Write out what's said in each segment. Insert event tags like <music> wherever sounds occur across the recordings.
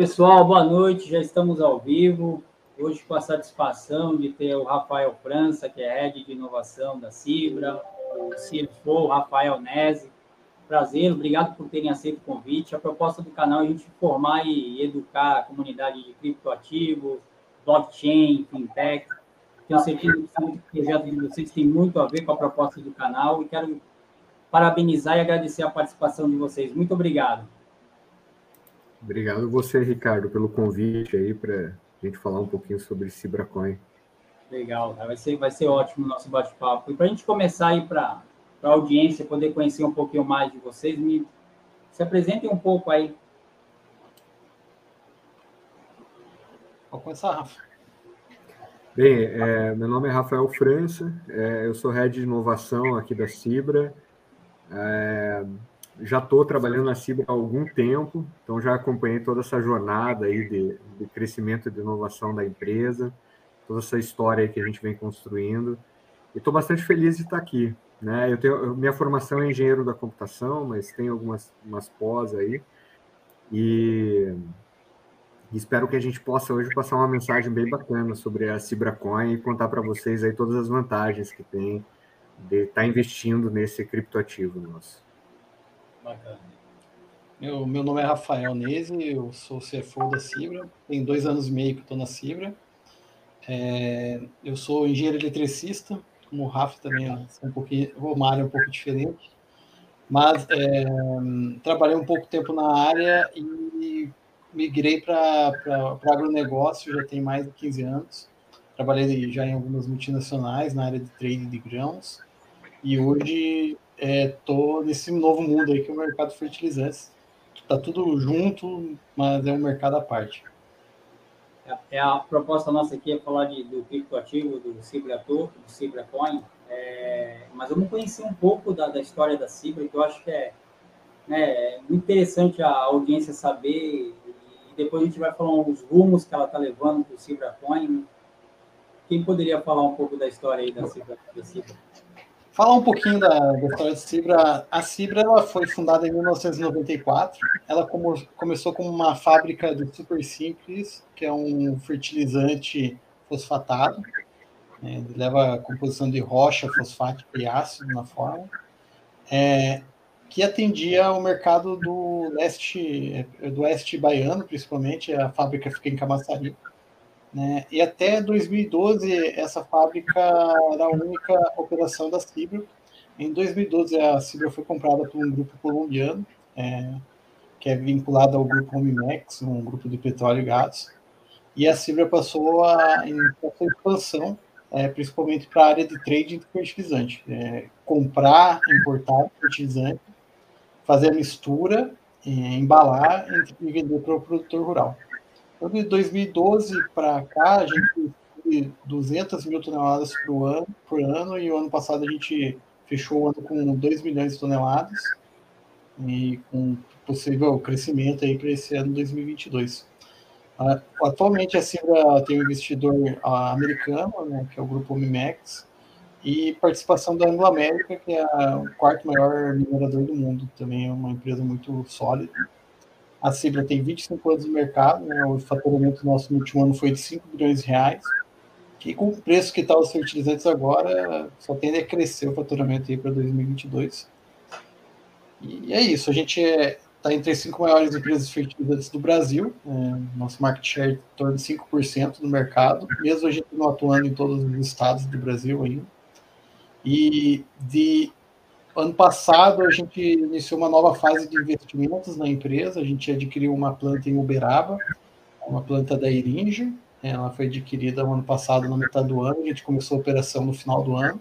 Pessoal, boa noite. Já estamos ao vivo. Hoje com a satisfação de ter o Rafael França, que é head de inovação da Cibra, o CFO, Rafael Nese. Prazer, obrigado por terem aceito o convite. A proposta do canal é a gente formar e educar a comunidade de criptoativos, blockchain, fintech. Tenho certeza que o projeto de vocês tem muito a ver com a proposta do canal e quero parabenizar e agradecer a participação de vocês. Muito obrigado. Obrigado você, Ricardo, pelo convite aí para a gente falar um pouquinho sobre Cibracoin. Legal, vai ser, vai ser ótimo o nosso bate-papo. E para a gente começar aí para a audiência poder conhecer um pouquinho mais de vocês, me se apresentem um pouco aí. Vou começar, Rafa. Bem, é, meu nome é Rafael França, é, eu sou head de inovação aqui da Cibra. É, já estou trabalhando na Cibra há algum tempo, então já acompanhei toda essa jornada aí de, de crescimento e de inovação da empresa, toda essa história que a gente vem construindo. E estou bastante feliz de estar aqui. Né? Eu tenho, minha formação é engenheiro da computação, mas tenho algumas umas pós aí. E, e espero que a gente possa hoje passar uma mensagem bem bacana sobre a Cibracoin e contar para vocês aí todas as vantagens que tem de estar investindo nesse criptoativo nosso. Bacana. Meu, meu nome é Rafael Nese, eu sou CFO da Cibra, tem dois anos e meio que estou na Cibra. É, eu sou engenheiro eletricista, como o Rafa também, né? um pouquinho, uma área um pouco diferente, mas é, trabalhei um pouco tempo na área e migrei para agronegócio, já tem mais de 15 anos. Trabalhei já em algumas multinacionais na área de trade de grãos e hoje estou é, nesse novo mundo aí que é o mercado fertilizantes. Está tudo junto, mas é um mercado à parte. É, é a proposta nossa aqui é falar de, do criptoativo, do Cibrator, do Cibracoin, é, mas não conheci um pouco da, da história da Cibra, que eu acho que é, né, muito interessante a audiência saber, e depois a gente vai falar os rumos que ela está levando para o Cibracoin. Quem poderia falar um pouco da história aí da Cibra? Da Cibra? Falar um pouquinho da, da história da Cibra. A Cibra ela foi fundada em 1994. Ela como, começou como uma fábrica de super simples, que é um fertilizante fosfatado. Né? Ele leva a composição de rocha, fosfato e ácido na forma. É, que atendia o mercado do leste, do oeste baiano, principalmente. A fábrica fica em Camaçari. Né? E até 2012, essa fábrica era a única operação da Cibra. Em 2012, a Cibra foi comprada por um grupo colombiano, é, que é vinculado ao grupo Homimex, um grupo de petróleo e gás. E a Cibra passou a, em expansão, é, principalmente para a área de trading de fertilizante. É, comprar, importar fertilizante, fazer a mistura, é, embalar e vender para o produtor rural. Então, de 2012 para cá, a gente teve 200 mil toneladas por ano, por ano, e o ano passado a gente fechou o ano com 2 milhões de toneladas, e com possível crescimento aí para esse ano 2022. Uh, atualmente a Cibra tem um investidor uh, americano, né, que é o grupo Mimex, e participação da Anglo América, que é o quarto maior minerador do mundo, também é uma empresa muito sólida. A Cibra tem 25 anos no mercado, né? o faturamento nosso no último ano foi de 5 bilhões de reais, que com o preço que está os fertilizantes agora, só tende a crescer o faturamento aí para 2022. E é isso, a gente está é, entre as cinco maiores empresas de fertilizantes do Brasil, é, nosso market share em torno de 5% do mercado, mesmo a gente não atuando em todos os estados do Brasil ainda. E de Ano passado, a gente iniciou uma nova fase de investimentos na empresa. A gente adquiriu uma planta em Uberaba, uma planta da Iringe. Ela foi adquirida no ano passado, na metade do ano. A gente começou a operação no final do ano.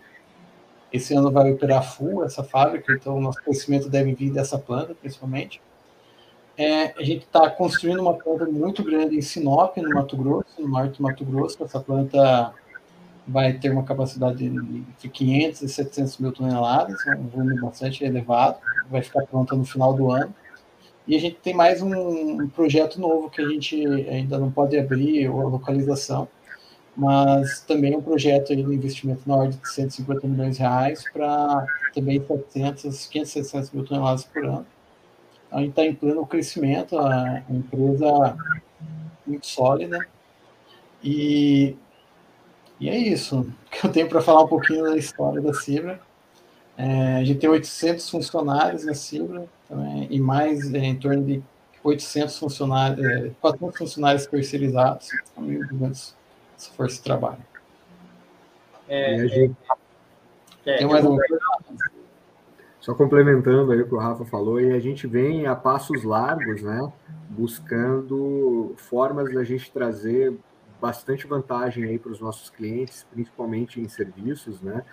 Esse ano vai operar full essa fábrica, então o nosso crescimento deve vir dessa planta, principalmente. É, a gente está construindo uma planta muito grande em Sinop, no Mato Grosso, no norte do Mato Grosso. Essa planta vai ter uma capacidade de 500 e 700 mil toneladas, um volume bastante elevado, vai ficar pronta no final do ano. E a gente tem mais um projeto novo que a gente ainda não pode abrir a localização, mas também um projeto de investimento na ordem de 150 milhões de reais para também 700, 500, 600 mil toneladas por ano. A gente está em pleno crescimento, a empresa muito sólida. E, e é isso que eu tenho para falar um pouquinho da história da Cibra. É, a gente tem 800 funcionários na Cibra também, e mais é, em torno de 800 funcionários, é, 400 funcionários terceirizados, essa força de trabalho. É, gente... é, tem mais uma coisa? Só complementando aí o que o Rafa falou, e a gente vem a passos largos, né, buscando formas da gente trazer bastante vantagem aí para os nossos clientes, principalmente em serviços, né?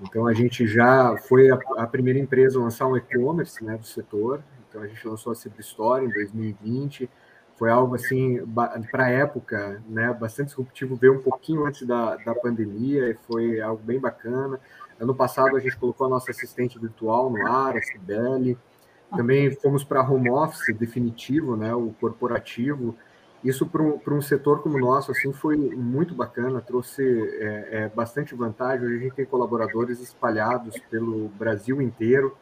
Então a gente já foi a, a primeira empresa a lançar um e-commerce, né, do setor. Então a gente lançou a Cibra Store em 2020. Foi algo assim para a época, né, bastante disruptivo, veio um pouquinho antes da, da pandemia e foi algo bem bacana. Ano passado a gente colocou a nossa assistente virtual no ar, a Cibele. Também fomos para home office definitivo, né, o corporativo. Isso para um, um setor como o nosso assim foi muito bacana, trouxe é, é, bastante vantagem. Hoje a gente tem colaboradores espalhados pelo Brasil inteiro.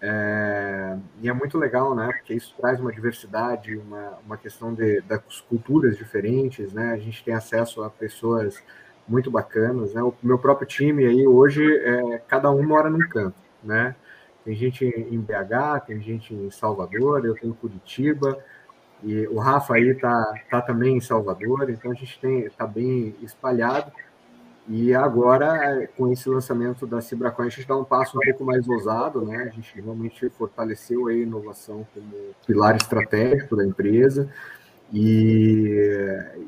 É, e é muito legal, né? Porque isso traz uma diversidade, uma, uma questão de, das culturas diferentes, né? A gente tem acesso a pessoas muito bacanas, né? O meu próprio time aí hoje, é, cada um mora num canto, né? Tem gente em BH, tem gente em Salvador, eu tenho Curitiba, e o Rafa aí tá, tá também em Salvador, então a gente tem tá bem espalhado. E agora, com esse lançamento da Cibracoin, a gente dá um passo um pouco mais ousado, né? A gente realmente fortaleceu a inovação como pilar estratégico da empresa. E,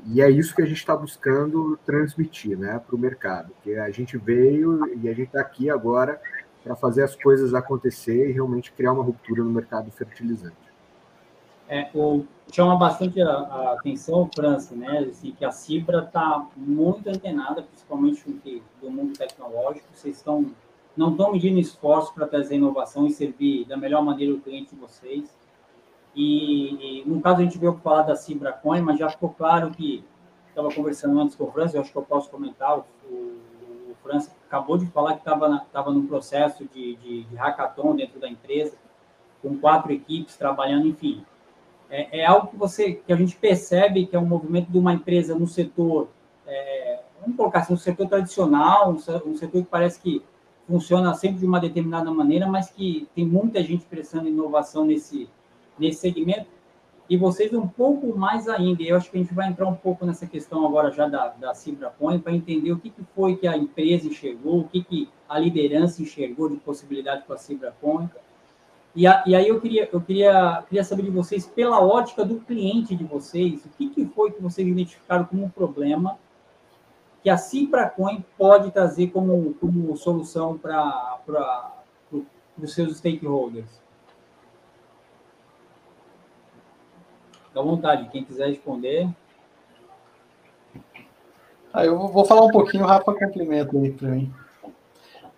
e é isso que a gente está buscando transmitir né, para o mercado, que a gente veio e a gente está aqui agora para fazer as coisas acontecer e realmente criar uma ruptura no mercado fertilizante. É, o, chama bastante a, a, atenção, França, né, assim, que a Cibra está muito antenada, principalmente do mundo tecnológico, vocês estão não estão medindo esforço para trazer inovação e servir da melhor maneira o cliente de vocês. E, e, no caso, a gente veio falar da Cibracoin, mas já ficou claro que estava conversando antes com o França, eu acho que eu posso comentar. O, o, o França acabou de falar que estava tava num processo de, de, de hackathon dentro da empresa, com quatro equipes trabalhando, enfim. É, é, algo que, você, que a gente percebe que é um movimento de uma empresa no setor, é, vamos colocar assim, um setor tradicional, um, um setor que parece que funciona sempre de uma determinada maneira, mas que tem muita gente prestando inovação nesse nesse segmento, e vocês um pouco mais ainda. Eu acho que a gente vai entrar um pouco nessa questão agora já da, da Cibracoin, para entender o que, que foi que a empresa enxergou, o que, que a liderança enxergou de possibilidade com a Cibracoin. E, a, e aí eu queria, eu queria, queria saber de vocês, pela ótica do cliente de vocês, o que, que foi que vocês identificaram como um problema que a Cibracoin pode trazer como, como solução para os seus stakeholders? Fica à vontade, quem quiser responder. Ah, eu vou falar um pouquinho, o Rafa complementa aí para mim.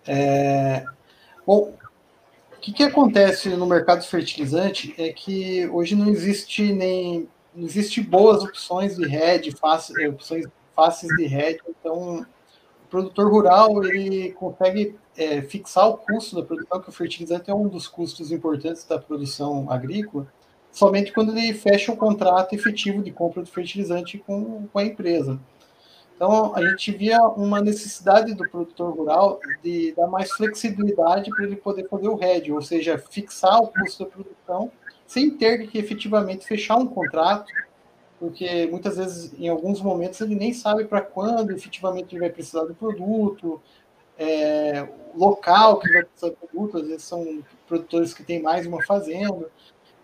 É, bom, o que, que acontece no mercado de fertilizante é que hoje não existe nem não existe boas opções de hedge, fácil, é, opções fáceis de hedge, então o produtor rural ele consegue é, fixar o custo da produção, que o fertilizante é um dos custos importantes da produção agrícola, somente quando ele fecha o contrato efetivo de compra do fertilizante com, com a empresa. Então, a gente via uma necessidade do produtor rural de dar mais flexibilidade para ele poder fazer o RED, ou seja, fixar o custo da produção sem ter que efetivamente fechar um contrato, porque muitas vezes, em alguns momentos, ele nem sabe para quando efetivamente ele vai precisar do produto, é, local que vai precisar do produto, às vezes são produtores que têm mais uma fazenda.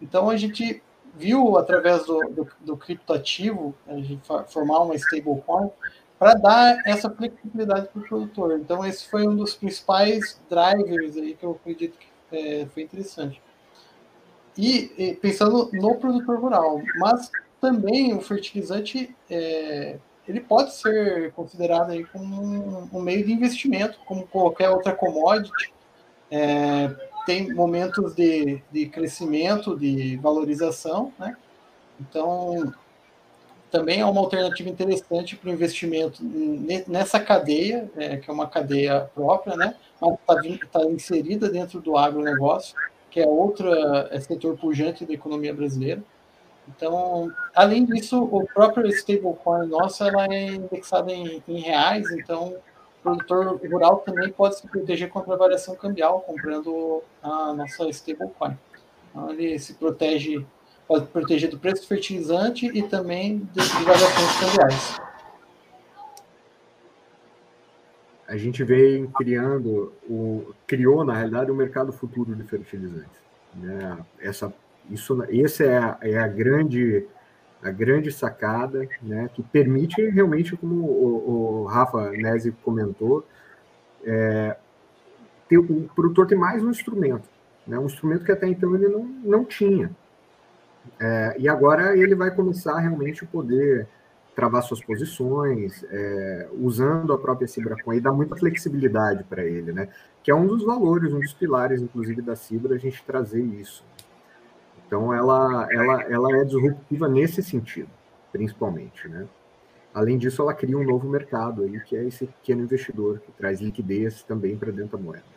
Então a gente viu através do, do, do criptoativo, a gente formar uma stablecoin para dar essa flexibilidade para o produtor. Então esse foi um dos principais drivers aí que eu acredito que é, foi interessante. E, pensando no produtor rural, mas também o fertilizante é, ele pode ser considerado aí como um, um, meio de investimento, como qualquer outra commodity. É, tem momentos de, de crescimento, de valorização, né? Então, também é uma alternativa interessante para o investimento nessa cadeia, é, que é uma cadeia própria, né? Mas está tá inserida dentro do agronegócio. que é outro é setor pujante da economia brasileira. Então, além disso, o próprio stablecoin nosso ela é indexada em, em, reais, então o produtor rural também pode se proteger contra a variação cambial comprando a nossa stablecoin. Então, ele se protege, pode proteger do preço do fertilizante e também de variações cambiais. A gente vem criando, o, criou na realidade o mercado futuro de fertilizantes. Né? Essa isso, essa é a, é a grande a grande sacada, né, que permite realmente, como o, o Rafa Nese comentou, é, ter, o produtor tem mais um instrumento, né, um instrumento que até então ele não, não tinha. É, e agora ele vai começar realmente a poder travar suas posições, é, usando a própria Cibracon e dá muita flexibilidade para ele, né? Que é um dos valores, um dos pilares, inclusive, da Cibra, a gente trazer isso. Então, ela, ela, ela é disruptiva nesse sentido, principalmente, né? Além disso, ela cria um novo mercado aí, que é esse pequeno investidor, que traz liquidez também para dentro da moeda.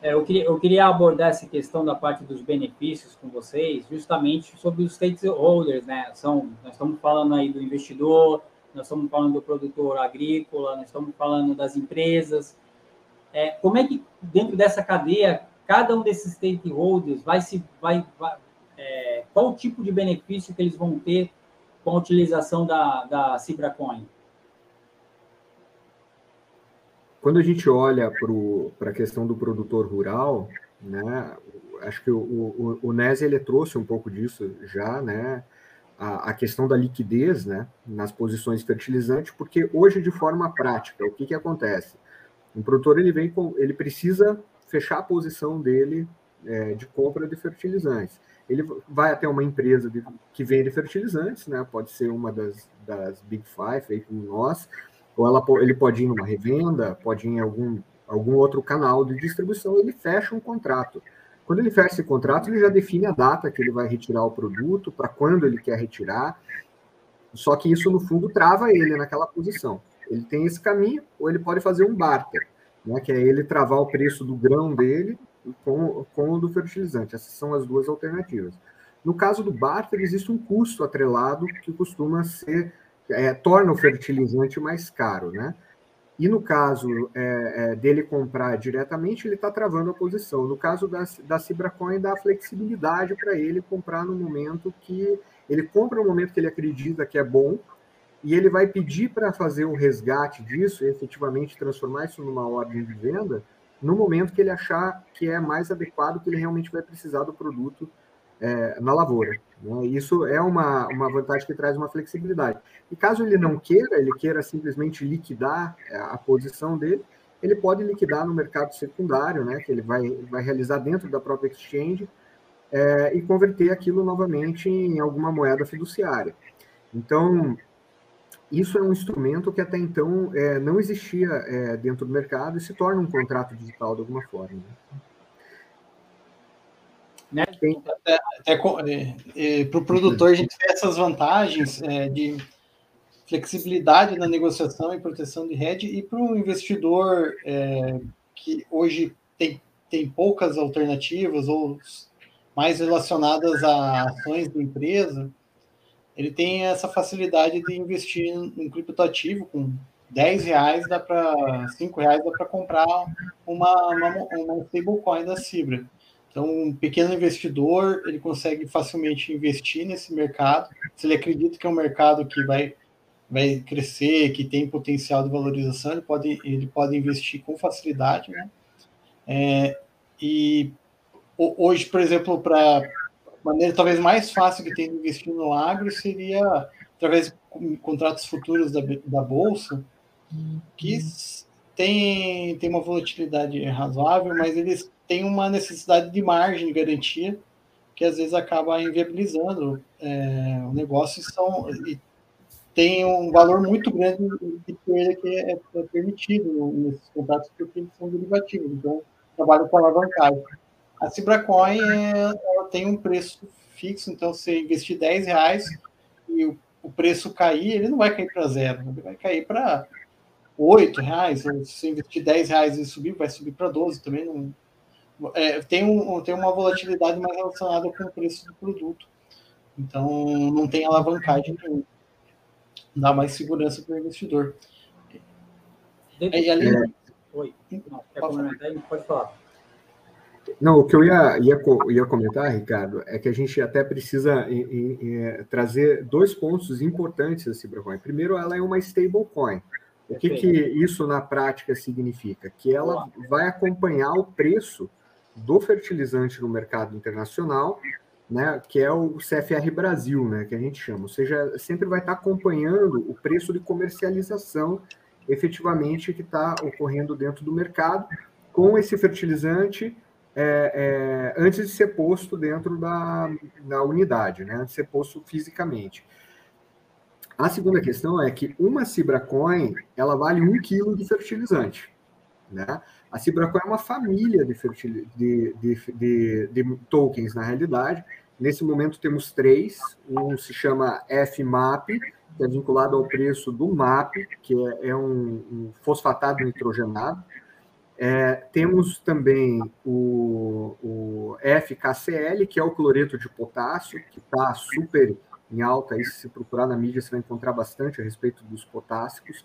É, eu, queria, eu queria abordar essa questão da parte dos benefícios com vocês, justamente sobre os stakeholders, né? São, nós estamos falando aí do investidor, nós estamos falando do produtor agrícola, nós estamos falando das empresas. É, como é que, dentro dessa cadeia, cada um desses stakeholders vai se vai, vai, é, qual o tipo de benefício que eles vão ter com a utilização da, da Cibracoin? Quando a gente olha para a questão do produtor rural, né, acho que o, o, o NES ele trouxe um pouco disso já, né, a, a, questão da liquidez né, nas posições fertilizantes, porque hoje, de forma prática, o que, que acontece? O produtor ele vem com, ele precisa fechar a posição dele é, de compra de fertilizantes ele vai até uma empresa de, que vende fertilizantes, né? Pode ser uma das, das Big Five, aí como nós, ou ela, ele pode ir numa revenda, pode ir em algum, algum outro canal de distribuição, ele fecha um contrato. Quando ele fecha esse contrato, ele já define a data que ele vai retirar o produto, para quando ele quer retirar. Só que isso, no fundo, trava ele naquela posição. Ele tem esse caminho, ou ele pode fazer um barter, né, que é ele travar o preço do grão dele com, com o do fertilizante. Essas são as duas alternativas. No caso do barter, existe um custo atrelado que costuma ser, é, torna o fertilizante mais caro, né? E no caso é, é, dele comprar diretamente, ele está travando a posição. No caso da, da Cibracoin, dá flexibilidade para ele comprar no momento que ele compra no momento que ele acredita que é bom, e ele vai pedir para fazer o resgate disso e efetivamente transformar isso numa ordem de venda no momento que ele achar que é mais adequado, que ele realmente vai precisar do produto é, na lavoura. Né? Isso é uma, uma vantagem que traz uma flexibilidade. E caso ele não queira, ele queira simplesmente liquidar é, a posição dele, ele pode liquidar no mercado secundário, né, que ele vai, vai realizar dentro da própria exchange, é, e converter aquilo novamente em alguma moeda fiduciária. Então, isso é um instrumento que até então é, não existia é, dentro do mercado e se torna um contrato digital de alguma forma. Né? Né? Até, até é, é, para o produtor, a gente tem essas vantagens é, de flexibilidade na negociação e proteção de rede, e para o investidor é, que hoje tem, tem poucas alternativas ou mais relacionadas a ações da empresa, ele tem essa facilidade de investir em criptoativo com 10 reais dá para 5 reais dá para comprar uma, uma, uma stablecoin da Cibra. Então, um pequeno investidor ele consegue facilmente investir nesse mercado. Se ele acredita que é um mercado que vai, vai crescer, que tem potencial de valorização, ele pode, ele pode investir com facilidade. Né? É, e hoje, por exemplo, para maneira talvez mais fácil que tem de investir no agro seria através de contratos futuros da, da Bolsa, que tem, tem uma volatilidade razoável, mas eles têm uma necessidade de margem de garantia que às vezes acaba inviabilizando é, o negócio e, são, e tem um valor muito grande de perda que é, é permitido nesses contratos porque eles são derivativos, então trabalho com alavancagem. A Cibracoin ela tem um preço fixo, então se investir 10 reais e o, o preço cair, ele não vai cair para zero, ele vai cair para 8 reais, ou se investir 10 reais e subir, vai subir para 12 também, não, é, tem, um, tem uma volatilidade mais relacionada com o preço do produto. Então, não tem alavancagem nenhuma. Dá mais segurança para o investidor. E, além... Oi, não, quer comentar? Pode falar. Não, o que eu ia, ia, ia comentar, Ricardo, é que a gente até precisa em, em, em, trazer dois pontos importantes da Cibracoin. Primeiro, ela é uma stablecoin. O que, que isso na prática significa? Que ela vai acompanhar o preço do fertilizante no mercado internacional, né, que é o CFR Brasil, né, que a gente chama. Ou seja, sempre vai estar acompanhando o preço de comercialização efetivamente que está ocorrendo dentro do mercado com esse fertilizante é, é, antes de ser posto dentro da, da unidade, né, de ser posto fisicamente. A segunda questão é que uma Cibracoin, ela vale um quilo de fertilizante. Né? A Cibracoin é uma família de, de, de, de, de tokens, na realidade. Nesse momento temos três. Um se chama FMAP, que é vinculado ao preço do MAP, que é, é um, um, fosfatado nitrogenado. É, temos também o, o, FKCL, que é o cloreto de potássio, que está super em alta. Aí, se procurar na mídia, você vai encontrar bastante a respeito dos potássicos.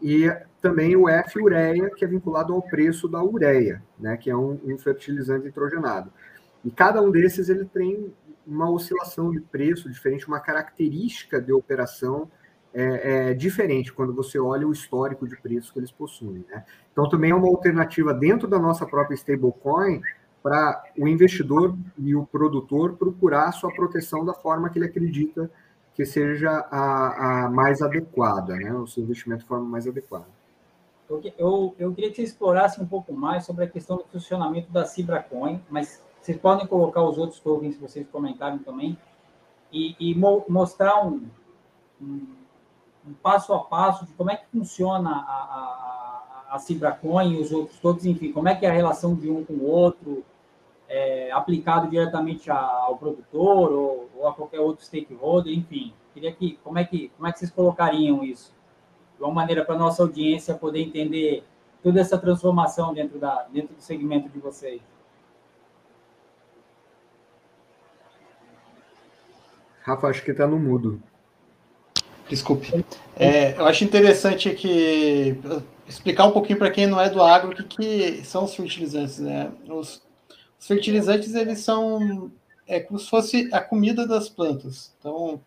E também o F-ureia, que é vinculado ao preço da ureia, né, que é um, um fertilizante nitrogenado. E cada um desses ele tem uma oscilação de preço diferente, uma característica de operação é, é, diferente quando você olha o histórico de preços que eles possuem. Né? Então, também é uma alternativa dentro da nossa própria stablecoin para o investidor e o produtor procurar a sua proteção da forma que ele acredita que seja a, a mais adequada, né? o seu investimento de forma mais adequada. Eu, eu queria que você explorasse um pouco mais sobre a questão do funcionamento da Cibracoin, mas vocês podem colocar os outros tokens que vocês comentaram também e, e mo mostrar um, um, um, passo a passo de como é que funciona a, a, a Cibracoin e os outros tokens, enfim, como é que é a relação de um com o outro, é, aplicado diretamente ao produtor ou, ou, a qualquer outro stakeholder, enfim. Queria que como é que como é que vocês colocariam isso de uma maneira para nossa audiência poder entender toda essa transformação dentro da dentro do segmento de vocês. Rafa, acho que está no mudo. Desculpe. É, eu acho interessante que explicar um pouquinho para quem não é do agro o que, que são os fertilizantes, né? Os, os fertilizantes, eles são é como se fosse a comida das plantas. Então,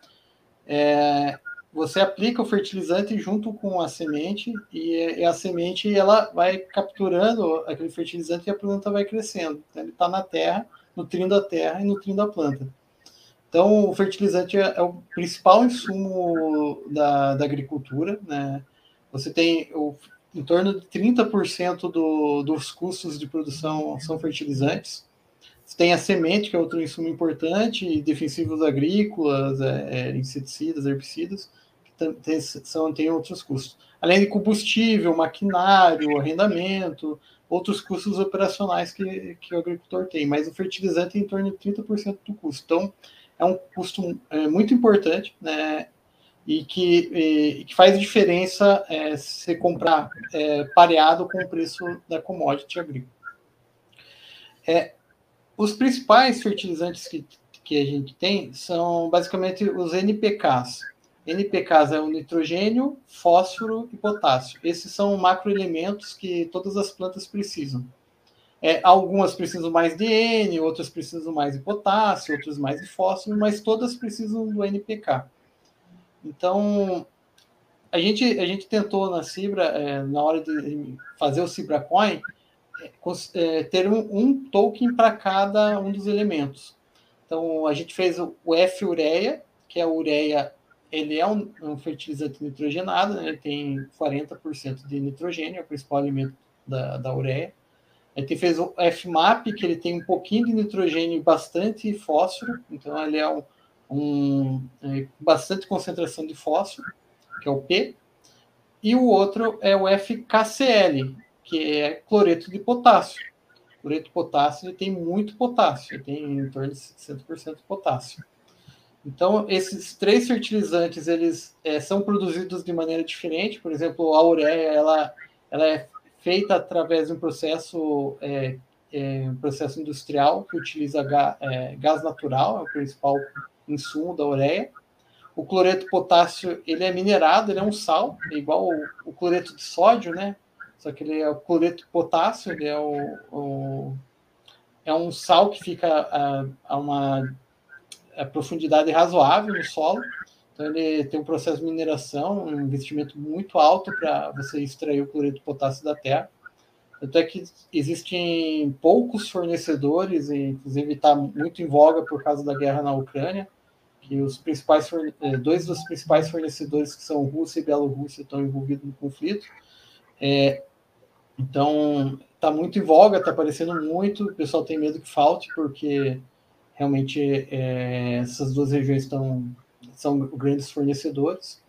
é, você aplica o fertilizante junto com a semente e, a semente ela vai capturando aquele fertilizante e a planta vai crescendo. Então, ele está na terra, nutrindo a terra e nutrindo a planta. Então, o fertilizante é, é o principal insumo da, da agricultura. Né? Você tem o, em torno de 30% do, dos custos de produção são fertilizantes. Você tem a semente, que é outro insumo importante, defensivos agrícolas, é, é, inseticidas, herbicidas, que tem, são, tem outros custos. Além de combustível, maquinário, arrendamento, outros custos operacionais que, que o agricultor tem. Mas o fertilizante é em torno de 30% do custo. Então, é um custo é, muito importante, né? E que, e, que faz diferença é, se comprar é, pareado com o preço da commodity agrícola. É, os principais fertilizantes que, que a gente tem são basicamente os NPKs. NPKs é o nitrogênio, fósforo e potássio. Esses são macroelementos que todas as plantas precisam. É, algumas precisam mais de N, outras precisam mais de potássio, outras mais de fósforo, mas todas precisam do NPK. Então, a gente, a gente tentou na Cibra, é, na hora de fazer o CibraCoin, é, ter um, um token para cada um dos elementos. Então, a gente fez o, F-ureia, que é a ureia, ele é um, um fertilizante nitrogenado, né? ele tem 40% de nitrogênio, é o principal elemento da, da ureia. A gente fez o FMAP, que ele tem um pouquinho de nitrogênio e bastante fósforo, então ele é um, um é, bastante concentração de fósforo, que é o P. E o outro é o FKCL, que é cloreto de potássio. Cloreto de potássio tem muito potássio, tem em torno de 60% de potássio. Então, esses três fertilizantes, eles é, são produzidos de maneira diferente. Por exemplo, a ureia, ela, ela é feita através de um processo é, é um processo industrial que utiliza gás, é, gás natural, é o principal insumo da ureia. O cloreto potássio ele é minerado, ele é um sal, é igual o cloreto de sódio, né? Só que ele é o cloreto potássio, ele é o, o é um sal que fica a, a uma a profundidade razoável no solo. Então ele tem um processo de mineração, um investimento muito alto para você extrair o cloreto de potássio da terra. Tanto é que existem poucos fornecedores, e inclusive está muito em voga por causa da guerra na Ucrânia, que os principais eh, dois dos principais fornecedores que são Rússia e Bielorrússia estão envolvidos no conflito. É, então está muito em voga, está aparecendo muito, o pessoal tem medo que falte porque realmente é, essas duas regiões estão são grandes fornecedores.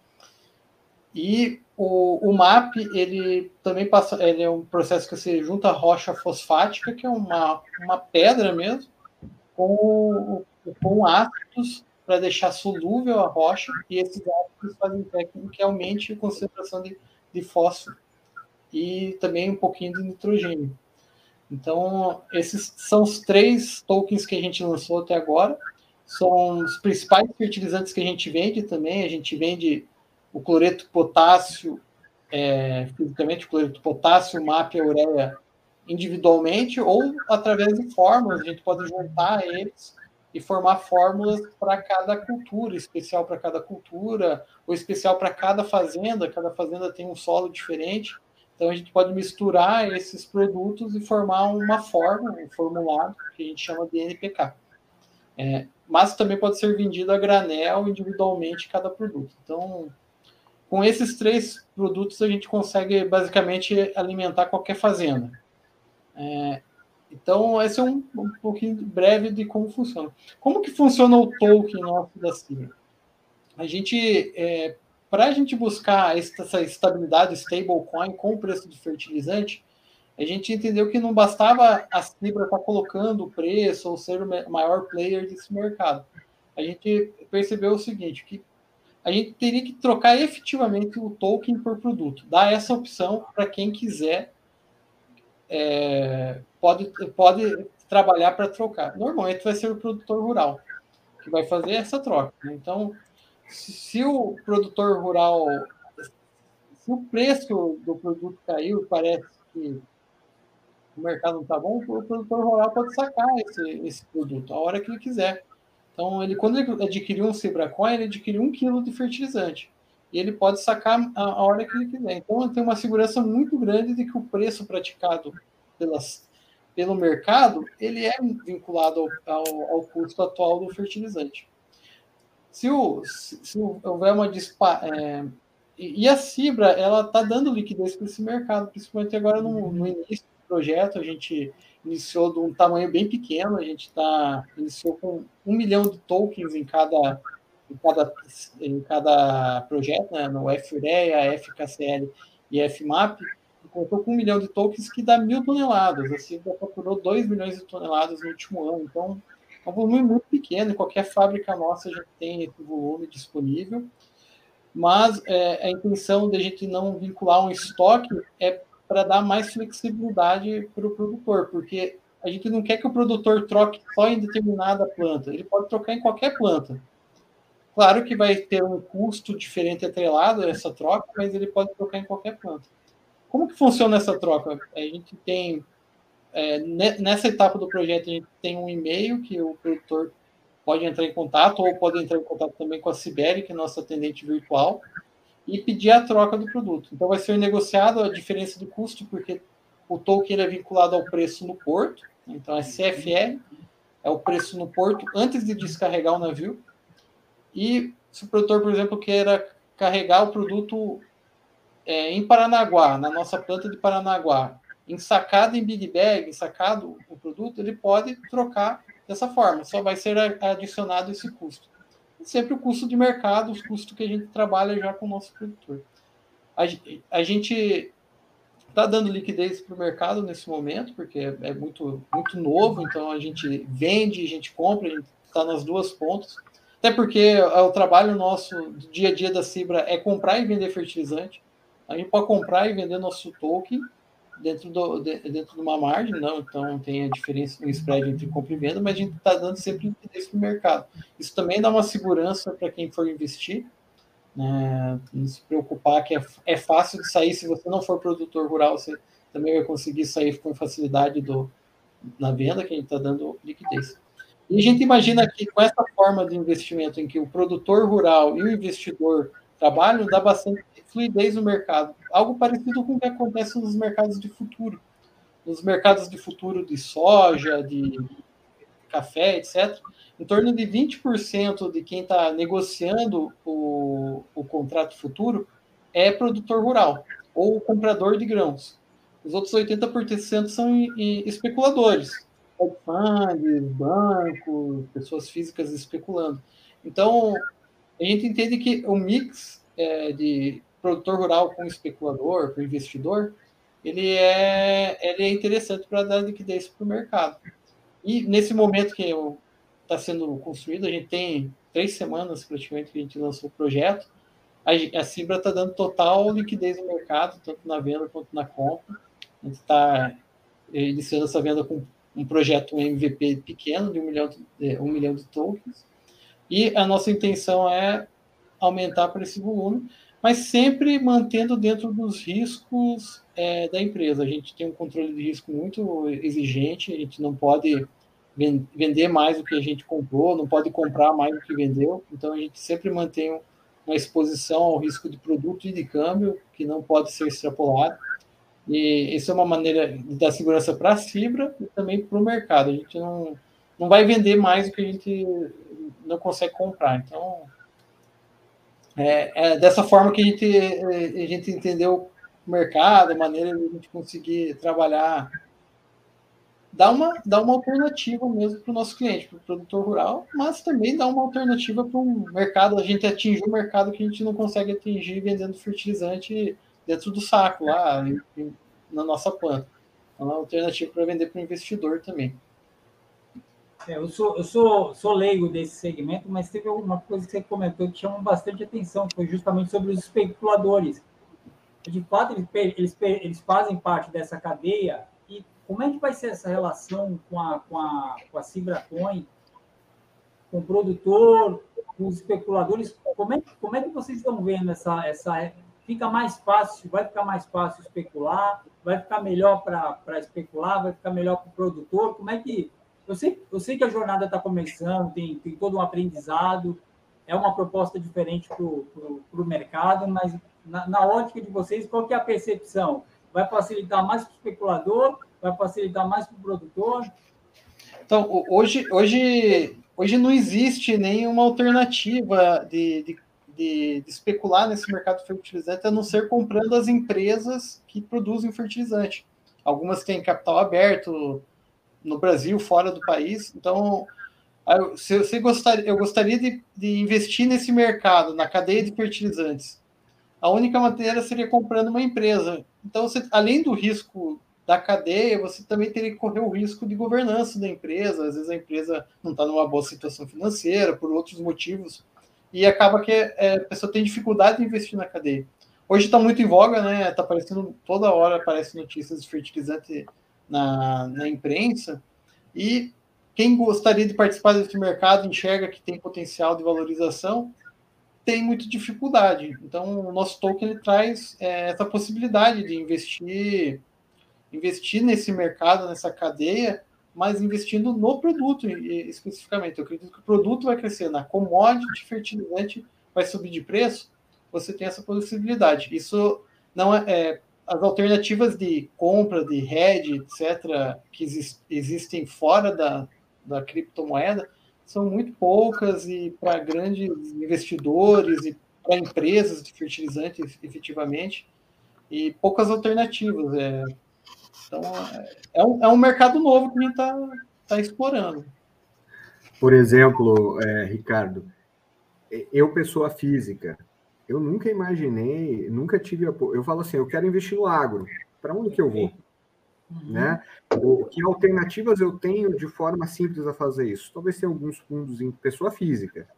E o, o MAP, ele também passa, ele é um processo que você junta rocha fosfática, que é uma, uma pedra mesmo, com, com ácidos para deixar solúvel a rocha, e esses ácidos fazem técnica que aumente a concentração de, de fósforo e também um pouquinho de nitrogênio. Então, esses são os três tokens que a gente lançou até agora. São os principais fertilizantes que a gente vende também. A gente vende o cloreto potássio, é, fisicamente, o cloreto potássio, MAP e ureia individualmente ou através de fórmulas. A gente pode juntar eles e formar fórmulas para cada cultura, especial para cada cultura, ou especial para cada fazenda. Cada fazenda tem um solo diferente. Então a gente pode misturar esses produtos e formar uma fórmula, um formulário que a gente chama de NPK. É, mas também pode ser vendido a granel individualmente cada produto. Então, com esses três produtos a gente consegue basicamente alimentar qualquer fazenda. É, então, esse é um, um pouquinho breve de como funciona. Como que funciona o token nosso da Cibra? A gente é, para a gente buscar essa estabilidade stablecoin com o preço do fertilizante, a gente entendeu que não bastava a Cibra estar tá colocando o preço ou ser o maior player desse mercado. A gente percebeu o seguinte, que a gente teria que trocar efetivamente o token por produto, dar essa opção para quem quiser é, pode, pode trabalhar para trocar. Normalmente vai ser o produtor rural que vai fazer essa troca. Né? Então, se o produtor rural, se o preço do produto caiu, parece que o mercado não está bom, o produtor rural pode sacar esse, esse produto a hora que ele quiser. Então, ele, quando ele adquirir um Cibracoin, ele adquire um quilo de fertilizante. E ele pode sacar a, a hora que ele quiser. Então, tem uma segurança muito grande de que o preço praticado pelas, pelo mercado, ele é vinculado ao, ao, ao custo atual do fertilizante se, o, se, se houver uma dispa, é, e a Cibra ela está dando liquidez para esse mercado, principalmente agora no, no, início do projeto, a gente iniciou de um tamanho bem pequeno, a gente tá, iniciou com um milhão de tokens em cada, em cada, em cada projeto, né, no FUREA, FKCL e FMAP, contou com um milhão de tokens que dá mil toneladas, a Cibra faturou dois milhões de toneladas no último ano, então é um volume muito pequeno, qualquer fábrica nossa já tem esse volume disponível, mas é, a intenção de a gente não vincular um estoque é para dar mais flexibilidade para o produtor, porque a gente não quer que o produtor troque só em determinada planta, ele pode trocar em qualquer planta. Claro que vai ter um custo diferente atrelado a essa troca, mas ele pode trocar em qualquer planta. Como que funciona essa troca? A gente tem é, nessa etapa do projeto, a gente tem um e-mail que o produtor pode entrar em contato, ou pode entrar em contato também com a Sibeli, que é nossa atendente virtual, e pedir a troca do produto. Então, vai ser negociado a diferença do custo, porque o token é vinculado ao preço no porto, então é CFR, é o preço no porto antes de descarregar o navio. E se o produtor, por exemplo, queira carregar o produto é, em Paranaguá, na nossa planta de Paranaguá, ensacado em Big Bag, ensacado o produto, ele pode trocar dessa forma, só vai ser adicionado esse custo. sempre o custo de mercado, os custos que a gente trabalha já com o nosso produtor. A, a gente está dando liquidez para o mercado nesse momento, porque é, é, muito, muito novo, então a gente vende, a gente compra, a gente está nas duas pontas. Até porque é o trabalho nosso do dia a dia da Cibra é comprar e vender fertilizante. A gente pode comprar e vender nosso token dentro, do, dentro de uma margem, não, então tem a diferença no spread entre compra e venda, mas a gente está dando sempre para o mercado. Isso também dá uma segurança para quem for investir, né? não se preocupar que é, é fácil de sair, se você não for produtor rural, você também vai conseguir sair com facilidade do, na venda, que a gente está dando liquidez. E a gente imagina que com essa forma de investimento em que o produtor rural e o investidor trabalham, dá bastante fluidez no mercado. Algo parecido com o que acontece nos mercados de futuro. Nos mercados de futuro de soja, de café, etc., em torno de 20% de quem está negociando o, o contrato futuro é produtor rural ou comprador de grãos. Os outros 80% são especuladores, funds, bancos, pessoas físicas especulando. Então, a gente entende que o mix é, de produtor rural com especulador, com investidor, ele é, ele é interessante para dar liquidez para o mercado. E nesse momento que está sendo construído, a gente tem três semanas praticamente que a gente lançou o projeto, a, a Cibra está dando total liquidez no mercado, tanto na venda quanto na compra. A gente está iniciando essa venda com um projeto um MVP pequeno, de um milhão de, um milhão de tokens, e a nossa intenção é aumentar para esse volume, mas sempre mantendo dentro dos riscos é, da empresa. A gente tem um controle de risco muito exigente, a gente não pode vender mais do que a gente comprou, não pode comprar mais do que vendeu, então a gente sempre mantém uma exposição ao risco de produto e de câmbio que não pode ser extrapolado. E isso é uma maneira de dar segurança para a Fibra e também para o mercado. A gente não, não vai vender mais do que a gente não consegue comprar. Então, é, é dessa forma que a gente, a gente entendeu o mercado, a maneira de a gente conseguir trabalhar, dá uma, dá uma alternativa mesmo para o nosso cliente, para o produtor rural, mas também dá uma alternativa para um mercado, a gente atingir um mercado que a gente não consegue atingir vendendo fertilizante dentro do saco, lá na nossa planta. É uma alternativa para vender para o investidor também. É, eu sou, eu sou, sou leigo desse segmento, mas teve alguma coisa que você comentou que chamou bastante atenção, foi justamente sobre os especuladores. De fato, eles, eles, eles fazem parte dessa cadeia, e como é que vai ser essa relação com a, com a, com a Cibracoin, com o produtor, com os especuladores? Como é, como é que vocês estão vendo essa, essa. Fica mais fácil, vai ficar mais fácil especular, vai ficar melhor para especular, vai ficar melhor para o produtor? Como é que eu sei, eu sei que a jornada está começando, tem, tem todo um aprendizado, é uma proposta diferente para o mercado, mas na, na, ótica de vocês, qual que é a percepção? Vai facilitar mais para o especulador? Vai facilitar mais para o produtor? Então, hoje, hoje, hoje não existe nenhuma alternativa de, de, de, de especular nesse mercado fertilizante, a não ser comprando as empresas que produzem fertilizante. Algumas têm capital aberto, no Brasil, fora do país. Então, se você gostaria, eu gostaria de, de, investir nesse mercado, na cadeia de fertilizantes. A única maneira seria comprando uma empresa. Então, você, além do risco da cadeia, você também teria que correr o risco de governança da empresa. Às vezes a empresa não está numa boa situação financeira, por outros motivos, e acaba que é, a pessoa tem dificuldade de investir na cadeia. Hoje está muito em voga, né? Está aparecendo toda hora aparece notícias de fertilizante na, na imprensa, e quem gostaria de participar desse mercado enxerga que tem potencial de valorização, tem muita dificuldade. Então, o nosso token ele traz é, essa possibilidade de investir, investir nesse mercado, nessa cadeia, mas investindo no produto especificamente. Eu acredito que o produto vai crescer na commodity, fertilizante vai subir de preço, você tem essa possibilidade. Isso não é, é as alternativas de compra, de hedge, etc., que exist, existem fora da, da criptomoeda, são muito poucas e para grandes investidores e para empresas de fertilizantes, efetivamente, e poucas alternativas. É. Então, é um, é um mercado novo que a gente está tá explorando. Por exemplo, é, Ricardo, eu, pessoa física, eu nunca imaginei, nunca tive. Eu falo assim, eu quero investir no agro. Para onde que eu vou? Uhum. Né? O, que alternativas eu tenho de forma simples a fazer isso? Talvez tenha alguns fundos em pessoa física,